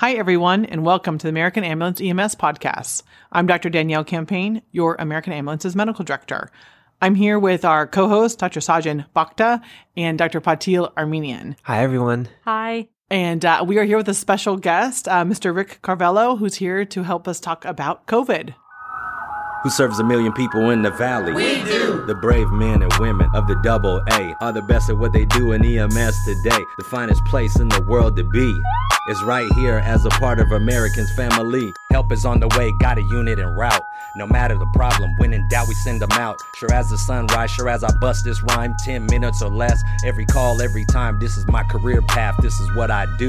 Hi, everyone, and welcome to the American Ambulance EMS podcast. I'm Dr. Danielle Campagne, your American Ambulance's medical director. I'm here with our co host, Dr. Sajan Bhakta, and Dr. Patil Armenian. Hi, everyone. Hi. And uh, we are here with a special guest, uh, Mr. Rick Carvello, who's here to help us talk about COVID who serves a million people in the valley. We do. The brave men and women of the double A are the best at what they do in EMS today. The finest place in the world to be is right here as a part of Americans' family. Help is on the way, got a unit en route. No matter the problem, when in doubt, we send them out. Sure as the sunrise, sure as I bust this rhyme, 10 minutes or less. Every call, every time, this is my career path, this is what I do.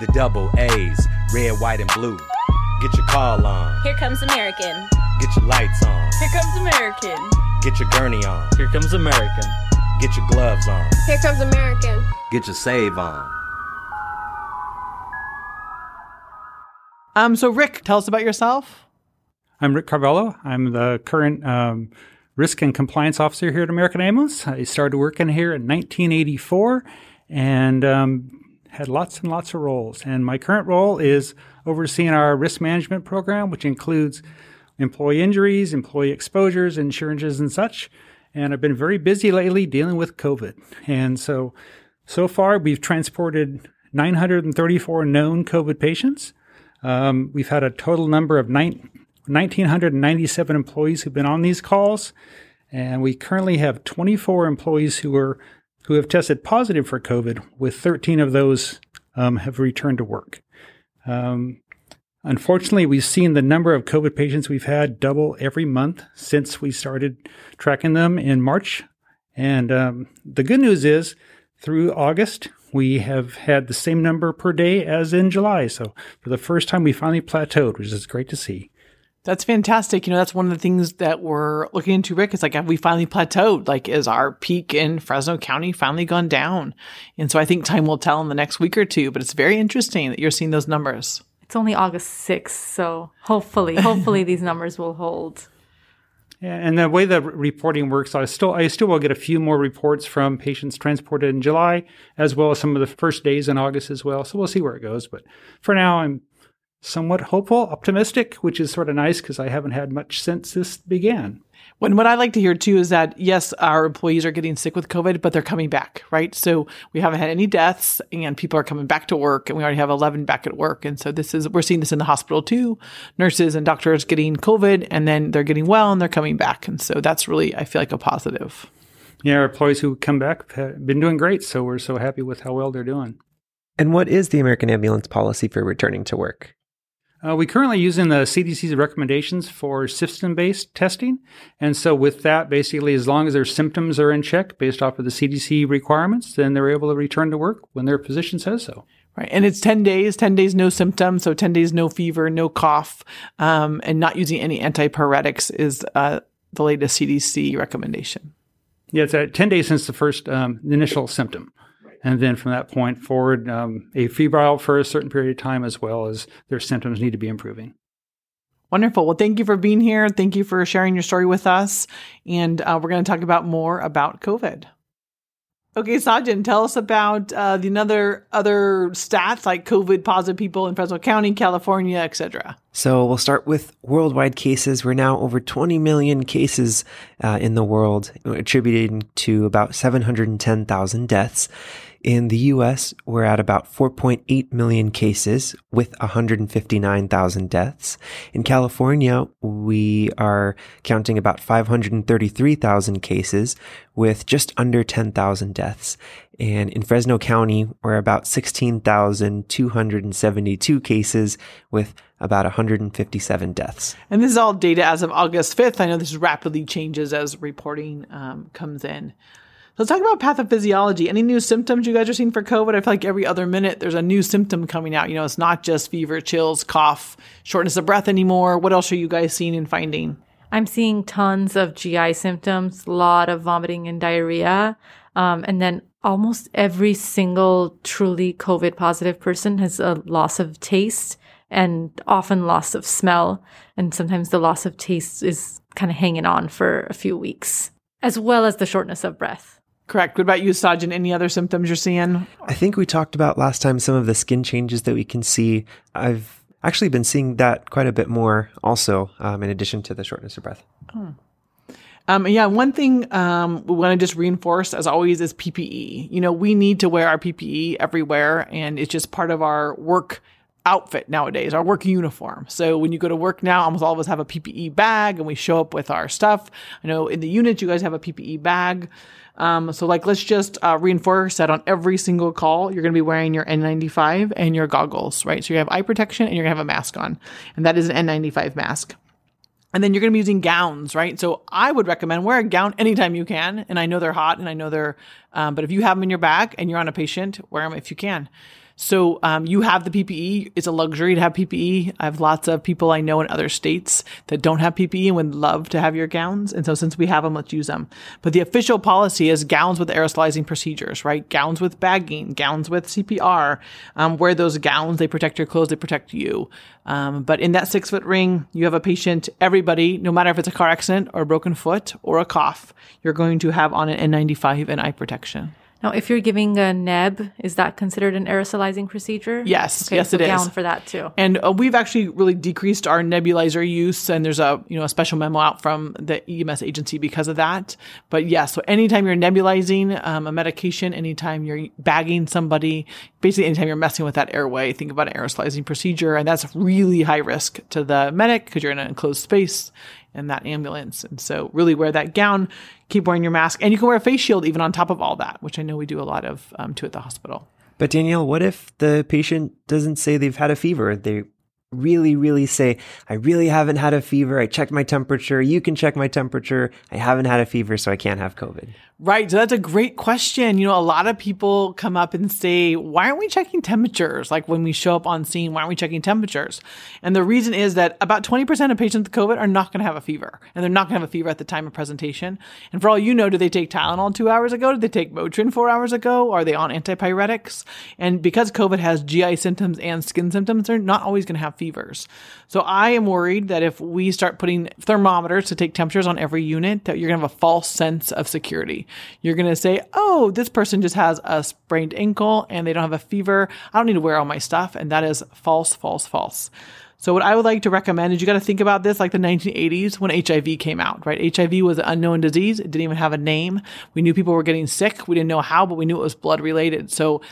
The double A's, red, white, and blue. Get your call on. Here comes American. Get your lights on. Here comes American. Get your gurney on. Here comes American. Get your gloves on. Here comes American. Get your save on. Um, so Rick, tell us about yourself. I'm Rick Carvello. I'm the current um, risk and compliance officer here at American Ambulance. I started working here in 1984 and um, had lots and lots of roles. And my current role is overseeing our risk management program, which includes employee injuries, employee exposures, insurances, and such. And I've been very busy lately dealing with COVID. And so, so far, we've transported 934 known COVID patients. Um, we've had a total number of nine, 1,997 employees who've been on these calls. And we currently have 24 employees who are who have tested positive for COVID, with 13 of those um, have returned to work. Um, unfortunately, we've seen the number of COVID patients we've had double every month since we started tracking them in March. And um, the good news is, through August, we have had the same number per day as in July. So for the first time, we finally plateaued, which is great to see. That's fantastic. You know, that's one of the things that we're looking into, Rick. It's like, have we finally plateaued? Like, is our peak in Fresno County finally gone down? And so I think time will tell in the next week or two, but it's very interesting that you're seeing those numbers. It's only August 6th, so hopefully, hopefully these numbers will hold. And the way the reporting works, I still I still will get a few more reports from patients transported in July, as well as some of the first days in August as well. So we'll see where it goes. But for now, I'm somewhat hopeful, optimistic, which is sort of nice because I haven't had much since this began. When what I like to hear too is that yes, our employees are getting sick with COVID, but they're coming back, right? So we haven't had any deaths and people are coming back to work and we already have 11 back at work. And so this is, we're seeing this in the hospital too. Nurses and doctors getting COVID and then they're getting well and they're coming back. And so that's really, I feel like a positive. Yeah, our employees who come back have been doing great. So we're so happy with how well they're doing. And what is the American Ambulance policy for returning to work? Uh, we currently using the CDC's recommendations for symptom-based testing, and so with that, basically, as long as their symptoms are in check based off of the CDC requirements, then they're able to return to work when their physician says so. Right, and it's ten days. Ten days, no symptoms. So ten days, no fever, no cough, um, and not using any antipyretics is uh, the latest CDC recommendation. Yeah, it's at ten days since the first um, initial symptom and then from that point forward, um, febrile for a certain period of time, as well as their symptoms need to be improving. Wonderful. Well, thank you for being here. Thank you for sharing your story with us. And uh, we're going to talk about more about COVID. Okay, Sajan, tell us about uh, the other other stats like COVID positive people in Fresno County, California, etc. So we'll start with worldwide cases. We're now over 20 million cases uh, in the world, attributing to about 710,000 deaths. In the US, we're at about 4.8 million cases with 159,000 deaths. In California, we are counting about 533,000 cases with just under 10,000 deaths. And in Fresno County, we're about 16,272 cases with about 157 deaths. And this is all data as of August 5th. I know this rapidly changes as reporting um, comes in. Let's talk about pathophysiology. Any new symptoms you guys are seeing for COVID? I feel like every other minute there's a new symptom coming out. You know, it's not just fever, chills, cough, shortness of breath anymore. What else are you guys seeing and finding? I'm seeing tons of GI symptoms, a lot of vomiting and diarrhea. Um, and then almost every single truly COVID positive person has a loss of taste and often loss of smell. And sometimes the loss of taste is kind of hanging on for a few weeks, as well as the shortness of breath. Correct. What about you, Sajan? Any other symptoms you're seeing? I think we talked about last time some of the skin changes that we can see. I've actually been seeing that quite a bit more also, um, in addition to the shortness of breath. Um, yeah, one thing um, we want to just reinforce, as always, is PPE. You know, we need to wear our PPE everywhere, and it's just part of our work outfit nowadays, our work uniform. So when you go to work now, almost all of us have a PPE bag, and we show up with our stuff. I know in the unit, you guys have a PPE bag. Um, so like, let's just uh, reinforce that on every single call, you're going to be wearing your N95 and your goggles, right? So you have eye protection and you're going to have a mask on, and that is an N95 mask. And then you're going to be using gowns, right? So I would recommend wear a gown anytime you can. And I know they're hot and I know they're, um, but if you have them in your bag and you're on a patient, wear them if you can. So um, you have the PPE. It's a luxury to have PPE. I have lots of people I know in other states that don't have PPE and would love to have your gowns. And so since we have them, let's use them. But the official policy is gowns with aerosolizing procedures, right? Gowns with bagging, gowns with CPR. Um, wear those gowns. They protect your clothes. They protect you. Um, but in that six foot ring, you have a patient, everybody, no matter if it's a car accident or a broken foot or a cough, you're going to have on an N95 and eye protection. Now, if you're giving a neb, is that considered an aerosolizing procedure? Yes, Okay, yes, so it is. gown for that too. And uh, we've actually really decreased our nebulizer use, and there's a you know a special memo out from the EMS agency because of that. But yeah, so anytime you're nebulizing um, a medication, anytime you're bagging somebody, basically anytime you're messing with that airway, think about an aerosolizing procedure, and that's really high risk to the medic because you're in an enclosed space in that ambulance. And so really wear that gown, keep wearing your mask, and you can wear a face shield even on top of all that, which I know we do a lot of um, too at the hospital. But Danielle, what if the patient doesn't say they've had a fever? They really, really say, I really haven't had a fever. I checked my temperature. You can check my temperature. I haven't had a fever, so I can't have COVID. Right. So that's a great question. You know, a lot of people come up and say, why aren't we checking temperatures? Like when we show up on scene, why aren't we checking temperatures? And the reason is that about 20% of patients with COVID are not going to have a fever and they're not going to have a fever at the time of presentation. And for all you know, did they take Tylenol two hours ago? Did they take Motrin four hours ago? Are they on antipyretics? And because COVID has GI symptoms and skin symptoms, they're not always going to have fevers. So I am worried that if we start putting thermometers to take temperatures on every unit, that you're going to have a false sense of security. You're going to say, oh, this person just has a sprained ankle and they don't have a fever. I don't need to wear all my stuff. And that is false, false, false. So what I would like to recommend is you got to think about this like the 1980s when HIV came out, right? HIV was an unknown disease. It didn't even have a name. We knew people were getting sick. We didn't know how, but we knew it was blood related. So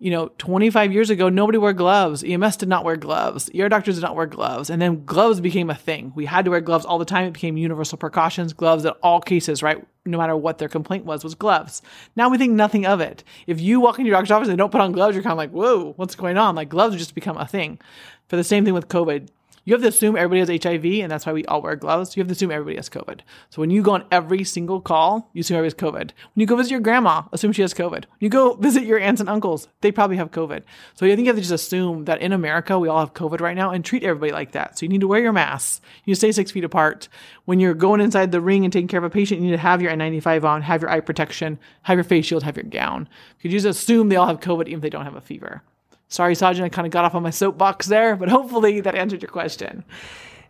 you know, 25 years ago, nobody wore gloves. EMS did not wear gloves. ER doctors did not wear gloves. And then gloves became a thing. We had to wear gloves all the time. It became universal precautions, gloves in all cases, right? No matter what their complaint was, was gloves. Now we think nothing of it. If you walk into your doctor's office and they don't put on gloves, you're kind of like, whoa, what's going on? Like gloves have just become a thing. For the same thing with COVID. You have to assume everybody has HIV, and that's why we all wear gloves. You have to assume everybody has COVID. So when you go on every single call, you assume everybody has COVID. When you go visit your grandma, assume she has COVID. When you go visit your aunts and uncles, they probably have COVID. So I think you have to just assume that in America, we all have COVID right now and treat everybody like that. So you need to wear your mask. You stay six feet apart. When you're going inside the ring and taking care of a patient, you need to have your N95 on, have your eye protection, have your face shield, have your gown. You could just assume they all have COVID even if they don't have a fever. Sorry, Sajan, I kind of got off on my soapbox there, but hopefully that answered your question.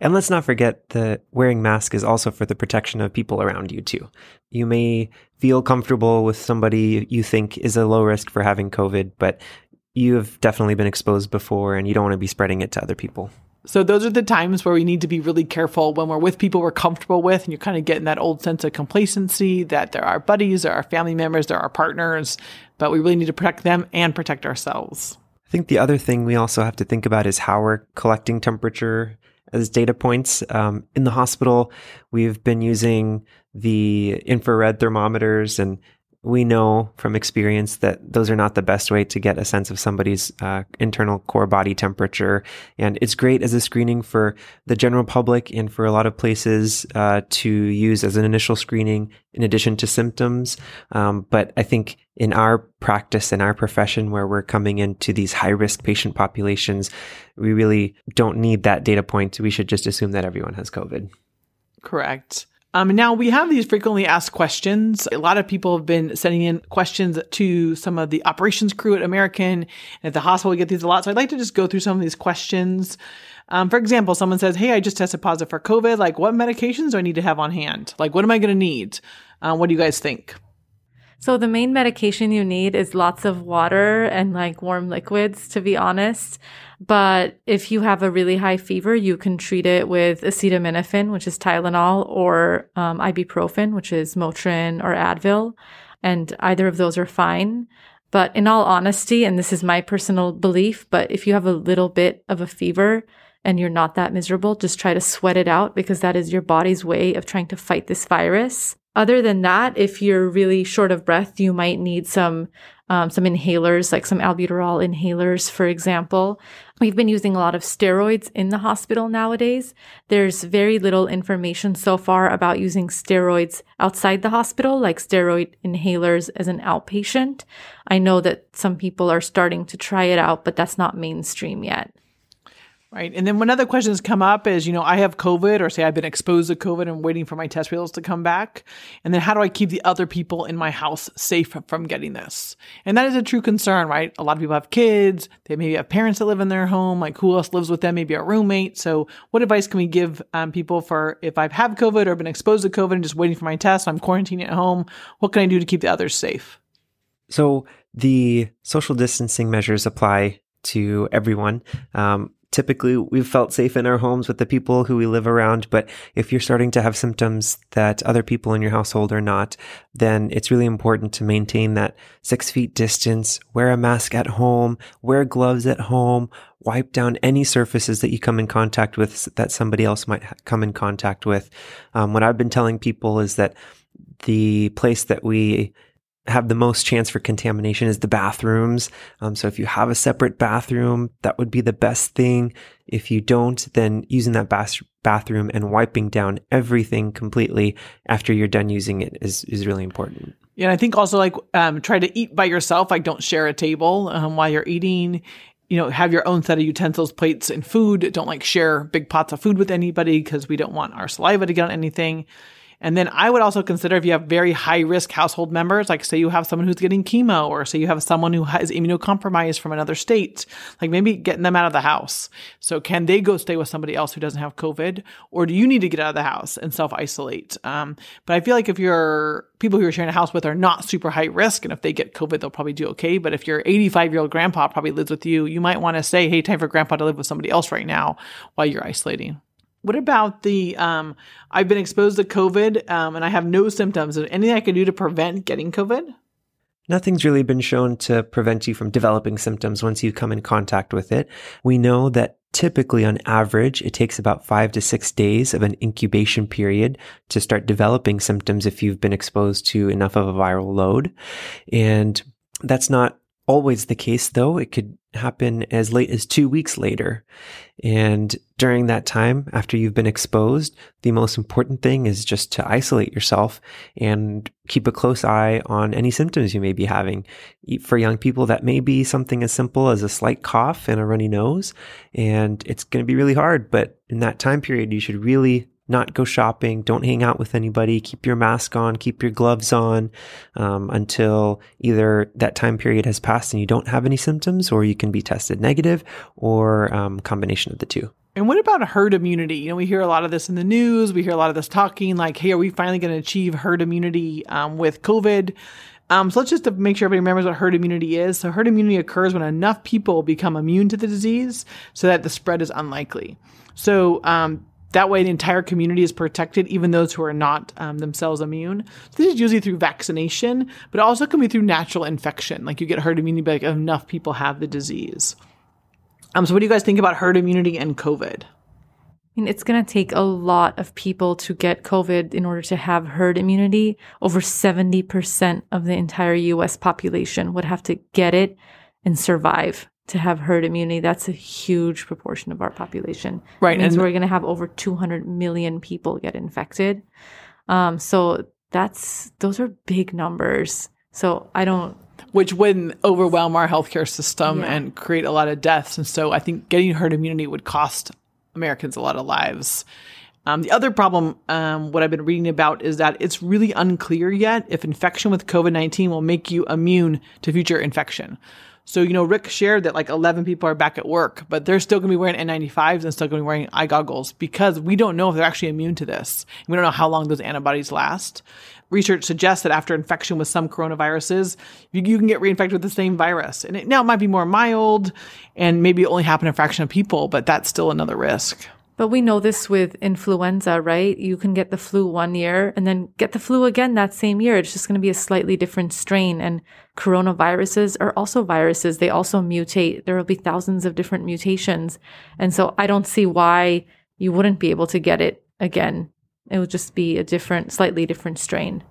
And let's not forget that wearing mask is also for the protection of people around you too. You may feel comfortable with somebody you think is a low risk for having COVID, but you have definitely been exposed before and you don't want to be spreading it to other people. So those are the times where we need to be really careful when we're with people we're comfortable with and you're kind of getting that old sense of complacency that there are our buddies, there are our family members, there are our partners, but we really need to protect them and protect ourselves. I think the other thing we also have to think about is how we're collecting temperature as data points. Um, in the hospital, we've been using the infrared thermometers, and we know from experience that those are not the best way to get a sense of somebody's uh, internal core body temperature. And it's great as a screening for the general public and for a lot of places uh, to use as an initial screening in addition to symptoms. Um, but I think in our practice, in our profession, where we're coming into these high risk patient populations, we really don't need that data point. We should just assume that everyone has COVID. Correct. Um, now we have these frequently asked questions. A lot of people have been sending in questions to some of the operations crew at American and at the hospital. We get these a lot. So I'd like to just go through some of these questions. Um, for example, someone says, Hey, I just tested positive for COVID. Like, what medications do I need to have on hand? Like, what am I going to need? Um, what do you guys think? So the main medication you need is lots of water and like warm liquids, to be honest. But if you have a really high fever, you can treat it with acetaminophen, which is Tylenol, or um, ibuprofen, which is Motrin or Advil. And either of those are fine. But in all honesty, and this is my personal belief, but if you have a little bit of a fever and you're not that miserable, just try to sweat it out because that is your body's way of trying to fight this virus. Other than that, if you're really short of breath, you might need some um, some inhalers, like some albuterol inhalers, for example. We've been using a lot of steroids in the hospital nowadays. There's very little information so far about using steroids outside the hospital, like steroid inhalers as an outpatient. I know that some people are starting to try it out, but that's not mainstream yet. Right. And then when other questions come up is, you know, I have COVID or say I've been exposed to COVID and waiting for my test results to come back. And then how do I keep the other people in my house safe from getting this? And that is a true concern, right? A lot of people have kids. They maybe have parents that live in their home. Like who else lives with them? Maybe a roommate. So what advice can we give um, people for if I've had COVID or been exposed to COVID and just waiting for my test, I'm quarantining at home. What can I do to keep the others safe? So the social distancing measures apply to everyone. Um, typically we've felt safe in our homes with the people who we live around. But if you're starting to have symptoms that other people in your household are not, then it's really important to maintain that six feet distance, wear a mask at home, wear gloves at home, wipe down any surfaces that you come in contact with that somebody else might come in contact with. Um, what I've been telling people is that the place that we have the most chance for contamination is the bathrooms. Um, so if you have a separate bathroom, that would be the best thing. If you don't, then using that bath- bathroom and wiping down everything completely after you're done using it is, is really important. Yeah, and I think also like um, try to eat by yourself. Like don't share a table um, while you're eating. You know, have your own set of utensils, plates, and food. Don't like share big pots of food with anybody because we don't want our saliva to get on anything. And then I would also consider if you have very high risk household members, like say you have someone who's getting chemo, or say you have someone who is immunocompromised from another state, like maybe getting them out of the house. So can they go stay with somebody else who doesn't have COVID, or do you need to get out of the house and self isolate? Um, but I feel like if you're people who you're sharing a house with are not super high risk, and if they get COVID, they'll probably do okay. But if your 85 year old grandpa probably lives with you, you might want to say, "Hey, time for grandpa to live with somebody else right now while you're isolating." What about the um, I've been exposed to COVID um, and I have no symptoms? Is anything I can do to prevent getting COVID? Nothing's really been shown to prevent you from developing symptoms once you come in contact with it. We know that typically on average, it takes about five to six days of an incubation period to start developing symptoms if you've been exposed to enough of a viral load. And that's not always the case though. It could happen as late as two weeks later. And during that time, after you've been exposed, the most important thing is just to isolate yourself and keep a close eye on any symptoms you may be having. For young people, that may be something as simple as a slight cough and a runny nose. And it's going to be really hard. But in that time period, you should really not go shopping, don't hang out with anybody, keep your mask on, keep your gloves on um, until either that time period has passed and you don't have any symptoms, or you can be tested negative, or um, combination of the two. And what about herd immunity? You know, we hear a lot of this in the news. We hear a lot of this talking like, hey, are we finally going to achieve herd immunity um, with COVID? Um, so let's just make sure everybody remembers what herd immunity is. So herd immunity occurs when enough people become immune to the disease so that the spread is unlikely. So um, that way, the entire community is protected, even those who are not um, themselves immune. So this is usually through vaccination, but also can be through natural infection. Like you get herd immunity, but like enough people have the disease. Um, so what do you guys think about herd immunity and COVID? I mean, it's going to take a lot of people to get COVID in order to have herd immunity. Over 70% of the entire US population would have to get it and survive to have herd immunity. That's a huge proportion of our population. Right. It means and we're going to have over 200 million people get infected. Um, so that's, those are big numbers. So I don't. Which would overwhelm our healthcare system yeah. and create a lot of deaths. And so I think getting herd immunity would cost Americans a lot of lives. Um, the other problem, um, what I've been reading about, is that it's really unclear yet if infection with COVID 19 will make you immune to future infection. So, you know, Rick shared that like 11 people are back at work, but they're still going to be wearing N95s and still going to be wearing eye goggles because we don't know if they're actually immune to this. We don't know how long those antibodies last. Research suggests that after infection with some coronaviruses, you, you can get reinfected with the same virus. And it, now it might be more mild and maybe only happen in a fraction of people, but that's still another risk. But we know this with influenza, right? You can get the flu one year and then get the flu again that same year. It's just going to be a slightly different strain. And coronaviruses are also viruses. They also mutate. There will be thousands of different mutations. And so I don't see why you wouldn't be able to get it again. It would just be a different, slightly different strain.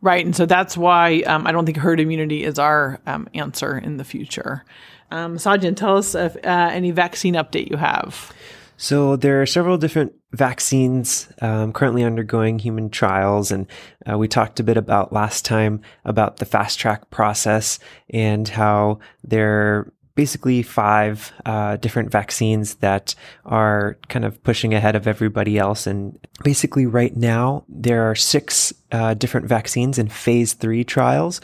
Right. And so that's why um, I don't think herd immunity is our um, answer in the future. Um, Sajan, tell us if, uh, any vaccine update you have. So there are several different vaccines um, currently undergoing human trials, and uh, we talked a bit about last time about the fast track process and how there are basically five uh, different vaccines that are kind of pushing ahead of everybody else. And basically, right now there are six uh, different vaccines in phase three trials,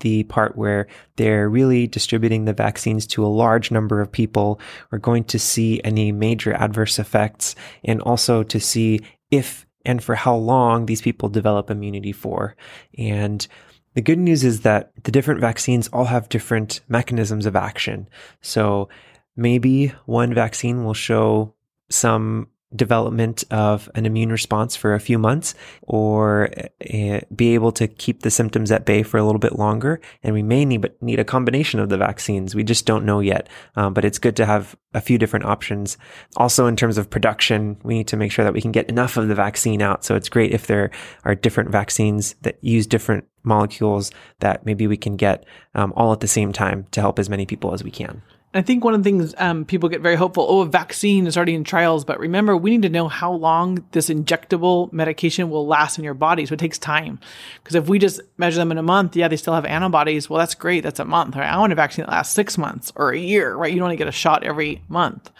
the part where they're really distributing the vaccines to a large number of people. We're going to see any major adverse effects and also to see if and for how long these people develop immunity for. And the good news is that the different vaccines all have different mechanisms of action. So maybe one vaccine will show some development of an immune response for a few months or uh, be able to keep the symptoms at bay for a little bit longer. And we may need, need a combination of the vaccines. We just don't know yet. Um, but it's good to have a few different options. Also, in terms of production, we need to make sure that we can get enough of the vaccine out. So it's great if there are different vaccines that use different molecules that maybe we can get um, all at the same time to help as many people as we can. I think one of the things um, people get very hopeful. Oh, a vaccine is already in trials, but remember, we need to know how long this injectable medication will last in your body. So it takes time. Because if we just measure them in a month, yeah, they still have antibodies. Well, that's great. That's a month. Right? I want a vaccine that lasts six months or a year. Right? You don't want to get a shot every month.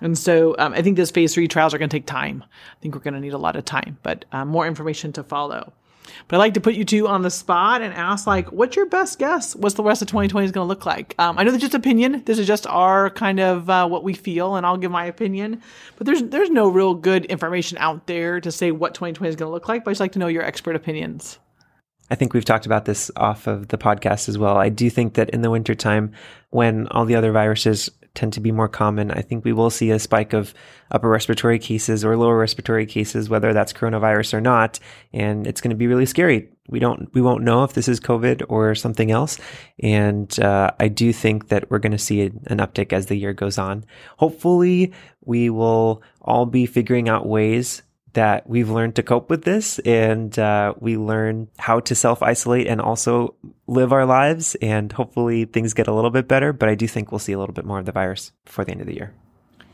And so um, I think those phase three trials are going to take time. I think we're going to need a lot of time, but um, more information to follow. But I'd like to put you two on the spot and ask, like, what's your best guess? What's the rest of 2020 is going to look like? Um, I know that's just opinion. This is just our kind of uh, what we feel, and I'll give my opinion. But there's there's no real good information out there to say what 2020 is going to look like. But I just like to know your expert opinions. I think we've talked about this off of the podcast as well. I do think that in the wintertime, when all the other viruses tend to be more common. I think we will see a spike of upper respiratory cases or lower respiratory cases, whether that's coronavirus or not. And it's going to be really scary. We don't, we won't know if this is COVID or something else. And uh, I do think that we're going to see an uptick as the year goes on. Hopefully, we will all be figuring out ways that we've learned to cope with this and uh, we learn how to self isolate and also live our lives. And hopefully things get a little bit better. But I do think we'll see a little bit more of the virus before the end of the year.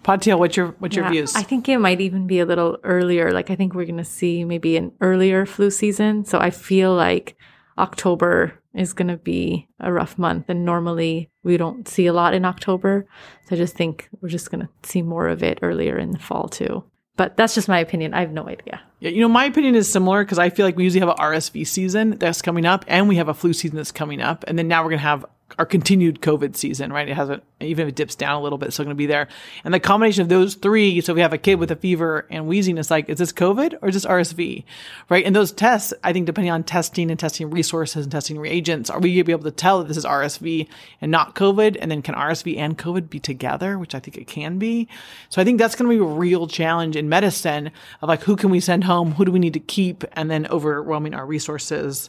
Patil, what's your what's yeah, your views? I think it might even be a little earlier. Like I think we're going to see maybe an earlier flu season. So I feel like October is going to be a rough month, and normally we don't see a lot in October. So I just think we're just going to see more of it earlier in the fall too. But that's just my opinion. I have no idea. Yeah, you know, my opinion is similar because I feel like we usually have a RSV season that's coming up, and we have a flu season that's coming up, and then now we're gonna have our continued COVID season, right? It hasn't, even if it dips down a little bit, it's still going to be there. And the combination of those three, so we have a kid with a fever and wheezing, it's like, is this COVID or is this RSV, right? And those tests, I think, depending on testing and testing resources and testing reagents, are we going to be able to tell that this is RSV and not COVID? And then can RSV and COVID be together, which I think it can be. So I think that's going to be a real challenge in medicine of like, who can we send home? Who do we need to keep? And then overwhelming our resources.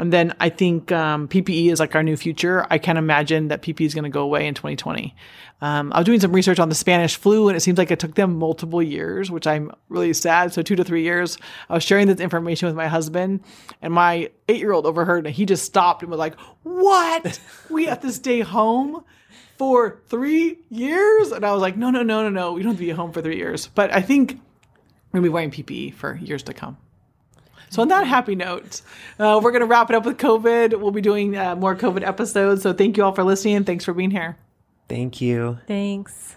And then I think um, PPE is like our new future. I can't imagine that PPE is going to go away in 2020. Um, I was doing some research on the Spanish flu, and it seems like it took them multiple years, which I'm really sad. So two to three years. I was sharing this information with my husband, and my eight-year-old overheard, and he just stopped and was like, "What? we have to stay home?" For three years? And I was like, no, no, no, no, no. We don't have to be home for three years. But I think we're going to be wearing PPE for years to come. So on that happy note, uh, we're going to wrap it up with COVID. We'll be doing uh, more COVID episodes. So thank you all for listening. Thanks for being here. Thank you. Thanks.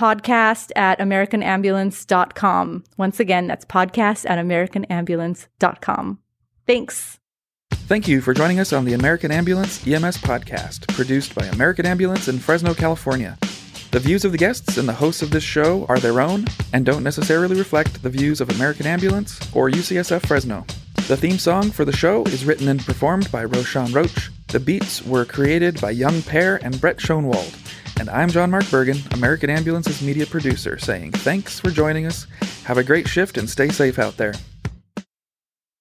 podcast at americanambulance.com. Once again, that's podcast at americanambulance.com. Thanks. Thank you for joining us on the American Ambulance EMS podcast, produced by American Ambulance in Fresno, California. The views of the guests and the hosts of this show are their own and don't necessarily reflect the views of American Ambulance or UCSF Fresno. The theme song for the show is written and performed by Roshan Roach. The beats were created by Young Pear and Brett Schoenwald. And I'm John Mark Bergen, American Ambulance's media producer, saying thanks for joining us. Have a great shift and stay safe out there.